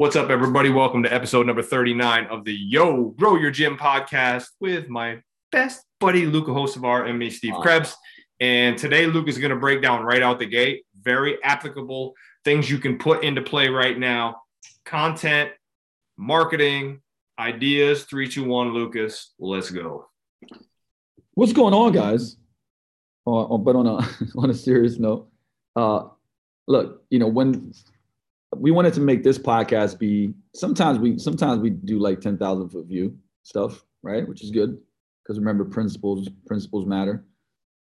What's up, everybody? Welcome to episode number 39 of the Yo Grow Your Gym podcast with my best buddy, Luka Hocevar, and me, Steve Krebs. And today, Luke is going to break down right out the gate very applicable things you can put into play right now content, marketing, ideas. Three, two, one, Lucas. Let's go. What's going on, guys? Uh, but on a on a serious note, uh, look, you know when we wanted to make this podcast be sometimes we sometimes we do like 10,000 foot view stuff, right? Which is good because remember principles principles matter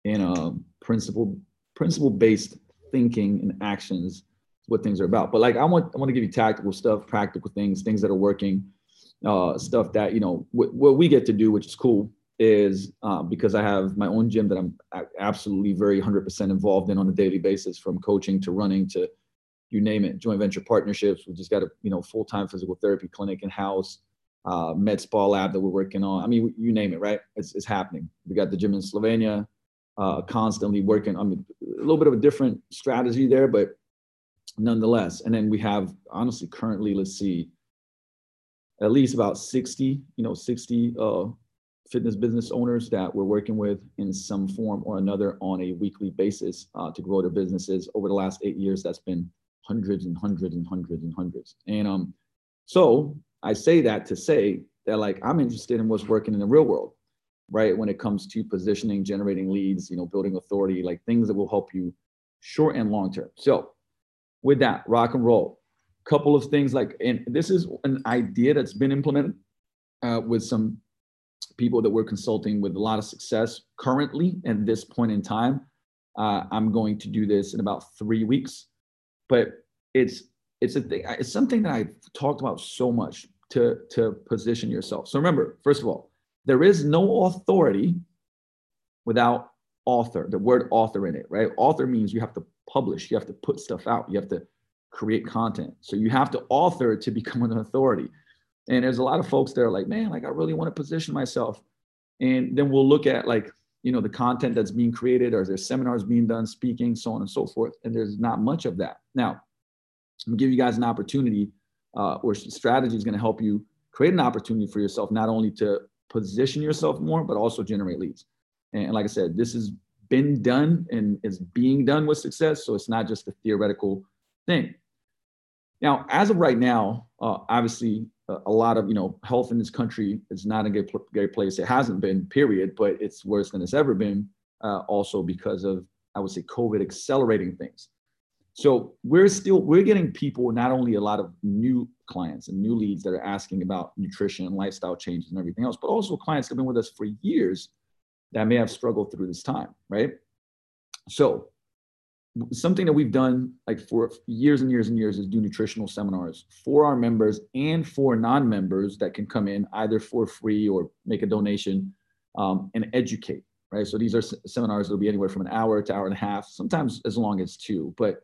and um, principle principle based thinking and actions what things are about. But like I want I want to give you tactical stuff, practical things, things that are working, uh, stuff that you know what, what we get to do, which is cool, is um, because I have my own gym that I'm absolutely very 100% involved in on a daily basis, from coaching to running to you name it, joint venture partnerships. We just got a you know full time physical therapy clinic in house, uh, med spa lab that we're working on. I mean, you name it, right? It's, it's happening. We got the gym in Slovenia, uh, constantly working. I mean, a little bit of a different strategy there, but nonetheless. And then we have honestly currently, let's see, at least about 60, you know, 60 uh, fitness business owners that we're working with in some form or another on a weekly basis uh, to grow their businesses. Over the last eight years, that's been hundreds and hundreds and hundreds and hundreds. And um, so I say that to say that like I'm interested in what's working in the real world, right? When it comes to positioning, generating leads, you know, building authority, like things that will help you short and long term. So with that, rock and roll. Couple of things like, and this is an idea that's been implemented uh, with some people that we're consulting with a lot of success currently at this point in time. Uh, I'm going to do this in about three weeks but it's it's a thing it's something that i've talked about so much to to position yourself. So remember first of all there is no authority without author the word author in it right? Author means you have to publish you have to put stuff out you have to create content. So you have to author to become an authority. And there's a lot of folks that are like man like i really want to position myself. And then we'll look at like you know the content that's being created or there's seminars being done speaking so on and so forth and there's not much of that. Now i'm give you guys an opportunity uh, or strategy is going to help you create an opportunity for yourself not only to position yourself more but also generate leads. And like i said this has been done and is being done with success so it's not just a theoretical thing now as of right now uh, obviously a lot of you know health in this country is not a good, great place. It hasn't been, period, but it's worse than it's ever been. Uh, also because of I would say COVID accelerating things. So we're still we're getting people not only a lot of new clients and new leads that are asking about nutrition and lifestyle changes and everything else, but also clients that have been with us for years that may have struggled through this time, right? So something that we've done like for years and years and years is do nutritional seminars for our members and for non-members that can come in either for free or make a donation um, and educate right? So these are seminars that'll be anywhere from an hour to hour and a half sometimes as long as two but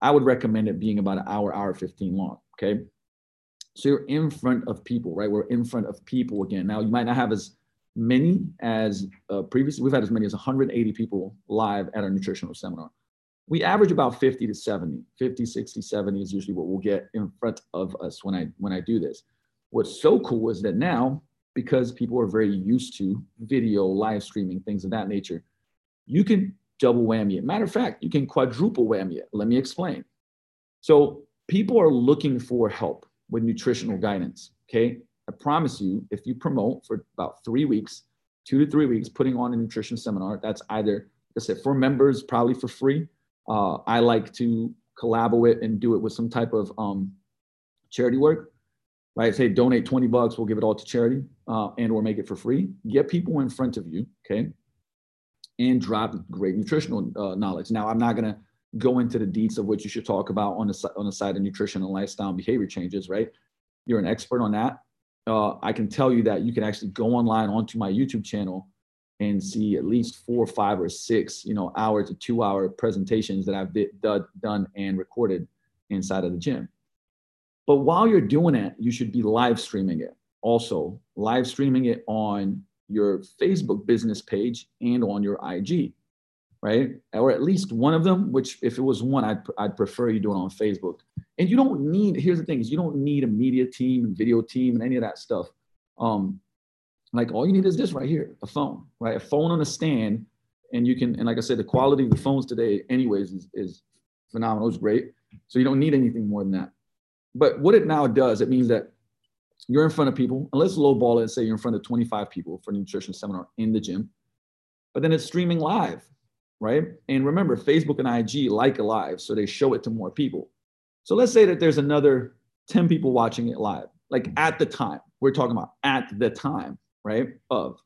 i would recommend it being about an hour hour 15 long okay? So you're in front of people right? We're in front of people again. Now you might not have as many as uh, previously we've had as many as 180 people live at our nutritional seminar we average about 50 to 70 50 60 70 is usually what we'll get in front of us when i when i do this. What's so cool is that now because people are very used to video live streaming things of that nature you can double whammy it. Matter of fact you can quadruple whammy it. Let me explain. So people are looking for help with nutritional guidance okay? I promise you if you promote for about three weeks two to three weeks putting on a nutrition seminar that's either like i said for members probably for free uh, I like to collaborate and do it with some type of um, charity work. Right? Say donate 20 bucks, we'll give it all to charity uh, and or make it for free. Get people in front of you, okay? And drop great nutritional uh, knowledge. Now, I'm not gonna go into the deets of what you should talk about on the on the side of nutrition and lifestyle and behavior changes. Right? You're an expert on that. Uh, I can tell you that you can actually go online onto my YouTube channel and see at least four, five, or six, you know, hour to two hour presentations that I've did, done and recorded inside of the gym. But while you're doing it, you should be live streaming it. Also, live streaming it on your Facebook business page and on your IG, right? Or at least one of them, which if it was one, I'd, I'd prefer you do it on Facebook And you don't need, here's the thing is you don't need a media team video team and any of that stuff. Um, like all you need is this right here, a phone, right? A phone on a stand. And you can, and like I said, the quality of the phones today, anyways, is, is phenomenal. It's great. So you don't need anything more than that. But what it now does, it means that you're in front of people, and let's lowball it and say you're in front of 25 people for a nutrition seminar in the gym, but then it's streaming live, right? And remember, Facebook and IG like a live, so they show it to more people. So let's say that there's another 10 people watching it live, like at the time. We're talking about at the time, right? Of,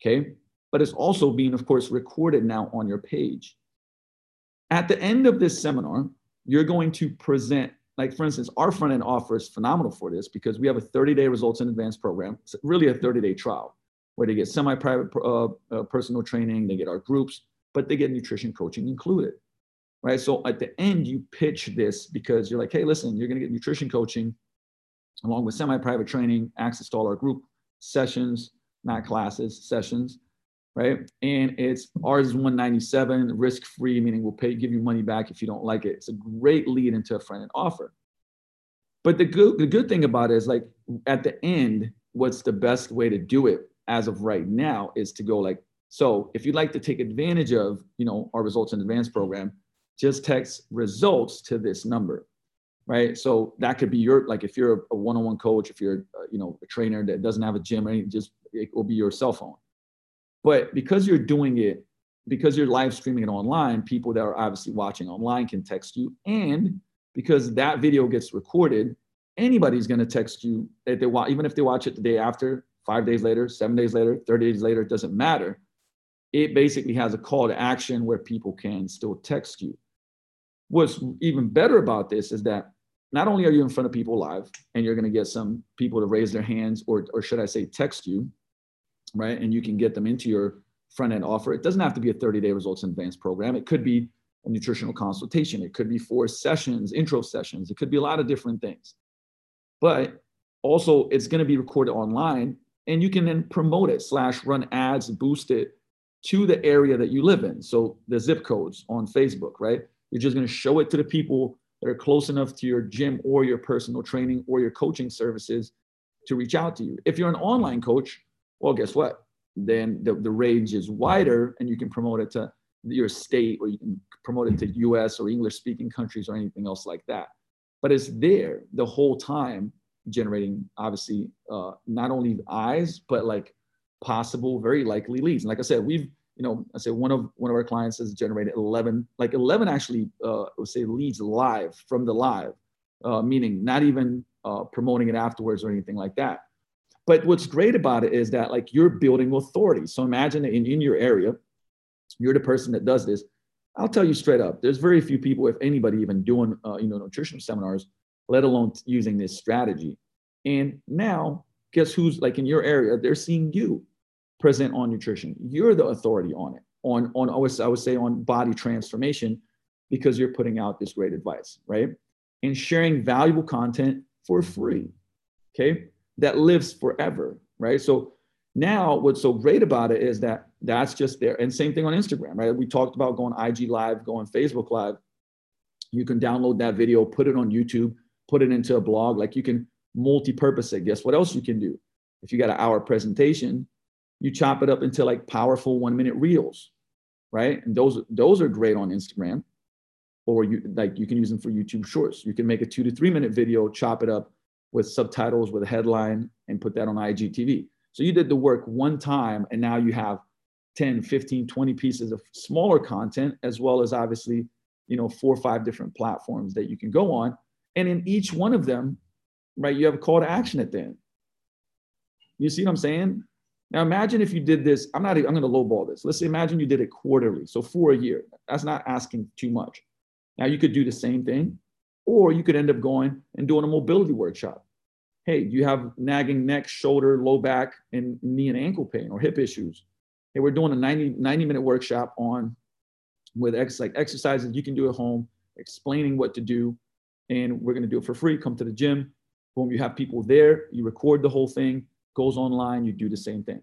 okay? But it's also being, of course, recorded now on your page. At the end of this seminar, you're going to present like for instance, our front end offer is phenomenal for this because we have a 30 day results in advance program. It's really a 30 day trial where they get semi private uh, uh, personal training, they get our groups, but they get nutrition coaching included. Right. So at the end, you pitch this because you're like, hey, listen, you're going to get nutrition coaching along with semi private training, access to all our group sessions, not classes, sessions right? And it's ours is 197, risk free, meaning we'll pay, give you money back if you don't like it. It's a great lead into a front end offer. But the good, the good thing about it is like at the end, what's the best way to do it as of right now is to go like, so if you'd like to take advantage of, you know, our results in advance program, just text results to this number, right? So that could be your, like if you're a one-on-one coach, if you're, uh, you know, a trainer that doesn't have a gym or anything, just it will be your cell phone but because you're doing it, because you're live streaming it online, people that are obviously watching online can text you. And because that video gets recorded, anybody's going to text you if they even if they watch it the day after, five days later, seven days later, 30 days later, it doesn't matter. It basically has a call to action where people can still text you. What's even better about this is that not only are you in front of people live and you're going to get some people to raise their hands or, or should I say text you, right? And you can get them into your front end offer. It doesn't have to be a 30 day results in advance program. It could be a nutritional consultation. It could be four sessions, intro sessions. It could be a lot of different things. But also, it's going to be recorded online and you can then promote it, slash run ads, boost it to the area that you live in. So the zip codes on Facebook, right? You're just going to show it to the people that are close enough to your gym or your personal training or your coaching services to reach out to you. If you're an online coach, well, guess what? Then the, the range is wider and you can promote it to your state or you can promote it to US or English speaking countries or anything else like that. But it's there the whole time generating obviously uh, not only eyes, but like possible, very likely leads. And like I said, we've, you know, I said one of one of our clients has generated 11, like 11 actually, uh, I would say leads live from the live, uh, meaning not even uh, promoting it afterwards or anything like that. But what's great about it is that like you're building authority. So imagine in, in your area, you're the person that does this. I'll tell you straight up, there's very few people, if anybody, even doing uh, you know nutrition seminars, let alone using this strategy. And now, guess who's like in your area? They're seeing you present on nutrition. You're the authority on it. On on I would, I would say on body transformation, because you're putting out this great advice, right? And sharing valuable content for free. Okay that lives forever, right? So now what's so great about it is that that's just there. And same thing on Instagram, right? We talked about going IG live, going Facebook live. You can download that video, put it on YouTube, put it into a blog. Like you can multi-purpose it. Guess what else you can do? If you got an hour presentation, you chop it up into like powerful one minute reels, right? And those those are great on Instagram. Or you like you can use them for YouTube shorts. You can make a two to three minute video, chop it up, with subtitles with a headline and put that on IGTV. So you did the work one time and now you have 10, 15, 20 pieces of smaller content, as well as obviously, you know, four or five different platforms that you can go on. And in each one of them, right, you have a call to action at the end. You see what I'm saying? Now imagine if you did this. I'm not. I'm going to lowball this. Let's say imagine you did it quarterly, so for a year. That's not asking too much. Now you could do the same thing, or you could end up going and doing a mobility workshop. Hey, do you have nagging neck, shoulder, low back, and knee and ankle pain or hip issues? Hey, we're doing a 90, 90 minute workshop on with ex, like exercises you can do at home, explaining what to do. And we're going to do it for free. Come to the gym. Boom, you have people there. You record the whole thing, goes online. You do the same thing.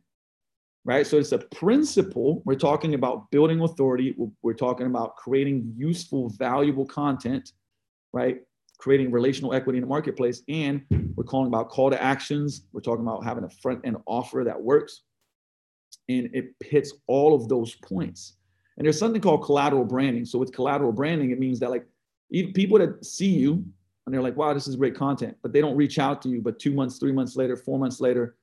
Right. So it's a principle. We're talking about building authority. We're talking about creating useful, valuable content right? creating relational equity in the marketplace. And we're calling about call to actions. We're talking about having a front end offer that works. And it hits all of those points. And there's something called collateral branding. So with collateral branding, it means that like even people that see you and they're like, wow, this is great content, but they don't reach out to you. But two months, three months later, four months later,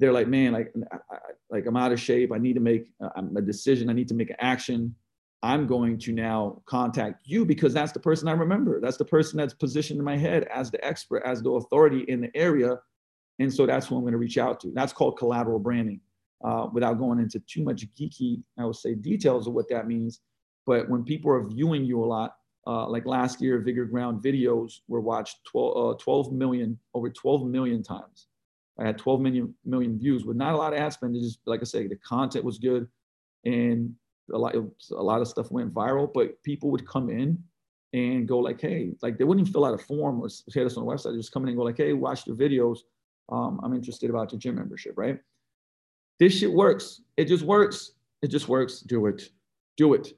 they're like, man, like, I, I, like I'm out of shape. I need to make a decision. I need to make an action. I'm going to now contact you because that's the person I remember. That's the person that's positioned in my head as the expert, as the authority in the area. And so that's who I'm going to reach out to. That's called collateral branding. Uh, without going into too much geeky, I would say details of what that means. But when people are viewing you a lot, uh, like last year, Vigor Ground videos were watched 12, uh, 12 million, over 12 million times. I had 12 million million views with not a lot of ad spend. Just like I said, the content was good, and a lot a lot of stuff went viral. But people would come in and go like, "Hey," like they wouldn't even fill out a form or hit us on the website. They just come in and go like, "Hey, watch the videos. Um, I'm interested about your gym membership." Right? This shit works. It just works. It just works. Do it. Do it.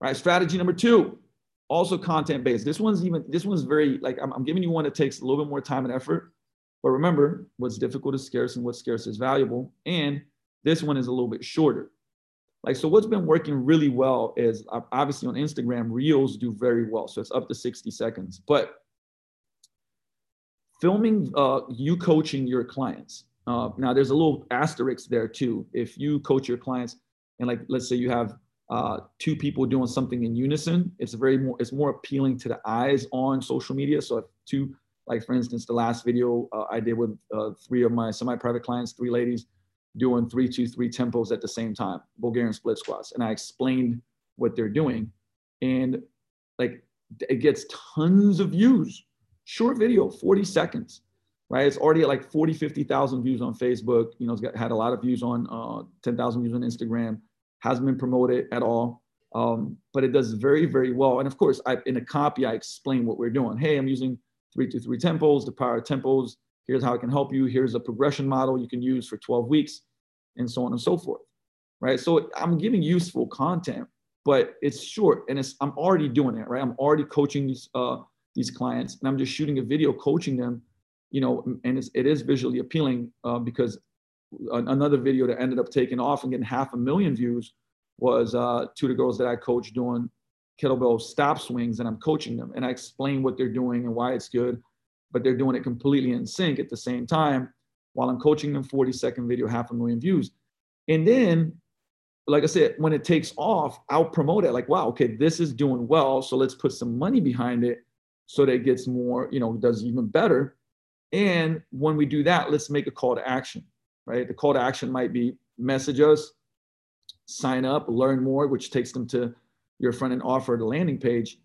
Right? Strategy number two. Also content based. This one's even. This one's very like I'm, I'm giving you one that takes a little bit more time and effort but remember, what's difficult is scarce and what's scarce is valuable. And this one is a little bit shorter. Like, so what's been working really well is obviously on Instagram, Reels do very well. So it's up to 60 seconds. But filming uh, you coaching your clients. Uh, now, there's a little asterisk there too. If you coach your clients, and like, let's say you have uh, two people doing something in unison, it's very more, it's more appealing to the eyes on social media. So if two like for instance, the last video uh, I did with uh, three of my semi-private clients, three ladies, doing three, two, three tempos at the same time, Bulgarian split squats, and I explained what they're doing, and like it gets tons of views. Short video, 40 seconds, right? It's already at like 40, 50,000 views on Facebook. You know, it's got, had a lot of views on uh, 10,000 views on Instagram. Hasn't been promoted at all. Um, but it does very, very well. And of course, I, in a copy, I explain what we're doing. Hey, I'm using three to three tempos, the power of tempos. Here's how it can help you. Here's a progression model you can use for 12 weeks, and so on and so forth. Right. So I'm giving useful content, but it's short and it's I'm already doing it, right? I'm already coaching these uh these clients and I'm just shooting a video coaching them, you know, and it's, it is visually appealing uh, because another video that ended up taking off and getting half a million views was uh, two of the girls that I coached doing kettlebell stop swings and I'm coaching them and I explain what they're doing and why it's good, but they're doing it completely in sync at the same time while I'm coaching them 40 second video, half a million views. And then, like I said, when it takes off, I'll promote it like, wow, okay, this is doing well. So let's put some money behind it so that it gets more, you know, does even better. And when we do that, let's make a call to action, right? The call to action might be message us, sign up, learn more, which takes them to your front end offer, the landing page.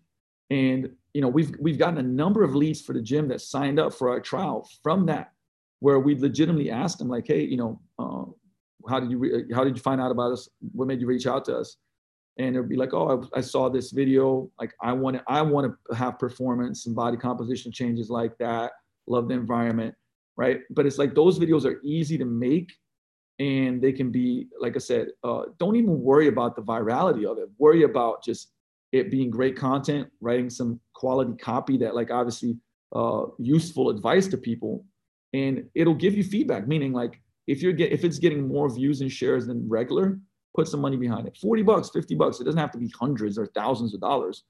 And you know, we've we've gotten a number of leads for the gym that signed up for our trial from that, where we legitimately asked them like, hey, you know, uh, how did you re- how did you find out about us? What made you reach out to us? And they'd be like, oh, I, I saw this video. Like, I want to I want to have performance and body composition changes like that. Love the environment, right? But it's like those videos are easy to make and they can be like i said uh, don't even worry about the virality of it. Worry about just it being great content writing some quality copy that like obviously uh, useful advice to people. And it'll give you feedback meaning like if you're get if it's getting more views and shares than regular put some money behind it. 40 bucks 50 bucks it doesn't have to be hundreds or thousands of dollars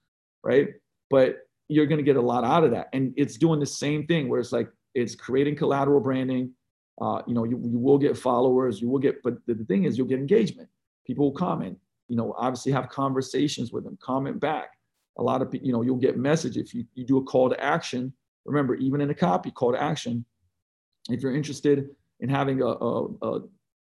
right? But you're going to get a lot out of that. And it's doing the same thing where it's like it's creating collateral branding uh, you know, you, you will get followers, you will get, but the, the thing is, you'll get engagement. People will comment, you know, obviously have conversations with them, comment back. A lot of people, you know, you'll get message if you, you do a call to action. Remember, even in a copy, call to action. If you're interested in having a, a, a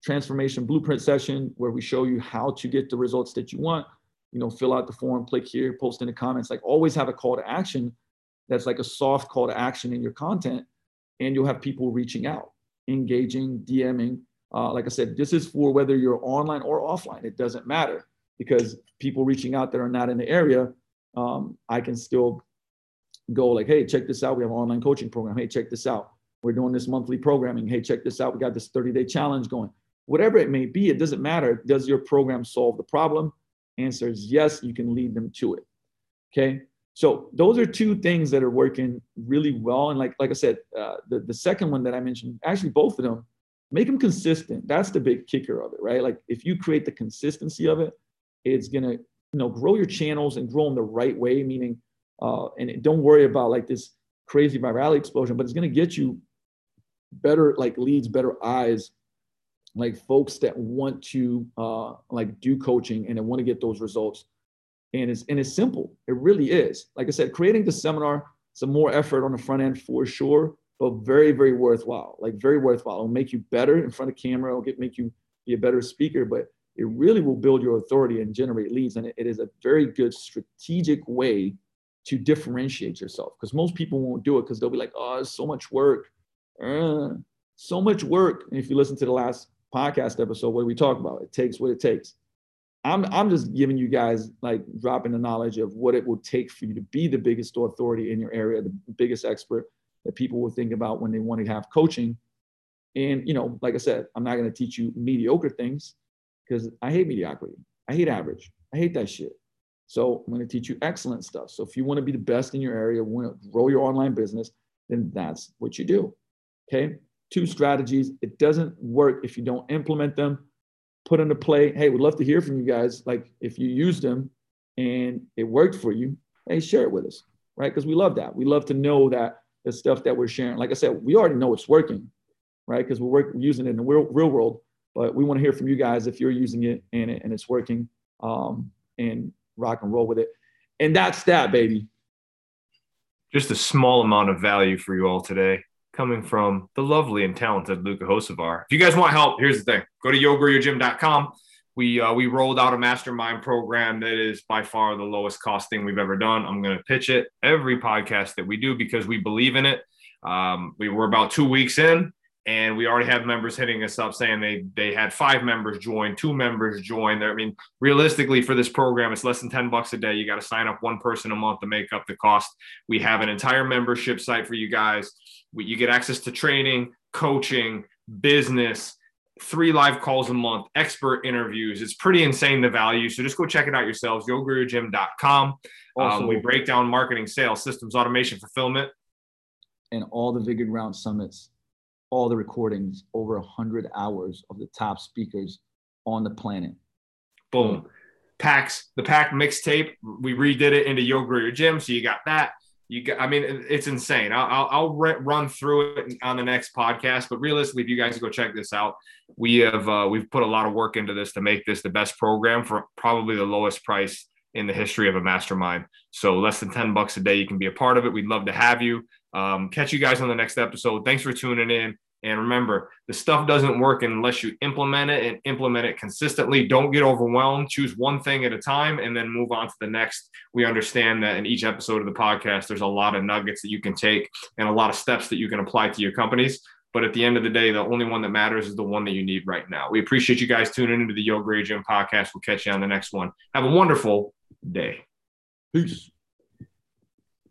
transformation blueprint session where we show you how to get the results that you want, you know, fill out the form, click here, post in the comments. Like always have a call to action that's like a soft call to action in your content, and you'll have people reaching out engaging, DMing. Uh, like I said, this is for whether you're online or offline. It doesn't matter because people reaching out that are not in the area, um, I can still go like, hey, check this out. We have an online coaching program. Hey, check this out. We're doing this monthly programming. Hey, check this out. We got this 30 day challenge going. Whatever it may be, it doesn't matter. Does your program solve the problem? Answer is yes, you can lead them to it. Okay. So those are two things that are working really well. And like like I said, uh, the the second one that I mentioned, actually both of them, make them consistent. That's the big kicker of it, right? Like if you create the consistency of it, it's gonna you know grow your channels and grow them the right way. Meaning, uh, and don't worry about like this crazy virality explosion, but it's gonna get you better like leads, better eyes, like folks that want to uh, like do coaching and want to get those results. And it's and it's simple. It really is. Like I said, creating the seminar, some more effort on the front end for sure, but very very worthwhile. Like very worthwhile. It'll make you better in front of camera. It'll get make you be a better speaker, but it really will build your authority and generate leads. And it, it is a very good strategic way to differentiate yourself because most people won't do it because they'll be like, oh, it's so much work. Uh, so much work. And if you listen to the last podcast episode, what we talk about, it takes what it takes. I'm, I'm just giving you guys like dropping the knowledge of what it will take for you to be the biggest authority in your area, the biggest expert that people will think about when they want to have coaching. And, you know, like I said, I'm not going to teach you mediocre things because I hate mediocrity. I hate average. I hate that shit. So I'm going to teach you excellent stuff. So if you want to be the best in your area, want to grow your online business, then that's what you do. Okay. Two strategies. It doesn't work if you don't implement them, put into play. Hey, we'd love to hear from you guys. Like if you use them and it worked for you, hey, share it with us. Right. Because we love that. We love to know that the stuff that we're sharing, like I said, we already know it's working, right? Because we're, work, using it in the real, real world. But we want to hear from you guys if you're using it and, and it's working um, and rock and roll with it. And that's that, baby. Just a small amount of value for you all today coming from the lovely and talented Luka Hocevar. If you guys want help, here's the thing: go to yogrowyourgym.com. We uh, we rolled out a mastermind program that is by far the lowest cost thing we've ever done. I'm going to pitch it every podcast that we do because we believe in it. Um, we were about two weeks in, and we already have members hitting us up saying they they had five members join, two members join. I mean, realistically, for this program, it's less than ten bucks a day. You got to sign up one person a month to make up the cost. We have an entire membership site for you guys. You get access to training, coaching, business, three live calls a month, expert interviews. It's pretty insane the value. So just go check it out yourselves. YoGrowYourGym.com. Um, we break down marketing, sales, systems, automation, fulfillment, and all the Vigor Ground summits all the recordings, over 100 hours of the top speakers on the planet. Boom. Packs, the pack mixtape, we redid it into Yo Gym. So you got that. You got, I mean, it's insane. I'll, I'll, re- run through it on the next podcast. But realistically, if you guys go check this out, we have uh, we've put a lot of work into this to make this the best program for probably the lowest price in the history of a mastermind. So less than 10 bucks a day, you can be a part of it. We'd love to have you. Um, catch you guys on the next episode. Thanks for tuning in. And remember, the stuff doesn't work unless you implement it and implement it consistently. Don't get overwhelmed. Choose one thing at a time and then move on to the next. We understand that in each episode of the podcast, there's a lot of nuggets that you can take and a lot of steps that you can apply to your companies. But at the end of the day, the only one that matters is the one that you need right now. We appreciate you guys tuning into the Yo Gray Gym podcast. We'll catch you on the next one. Have a wonderful day. Peace.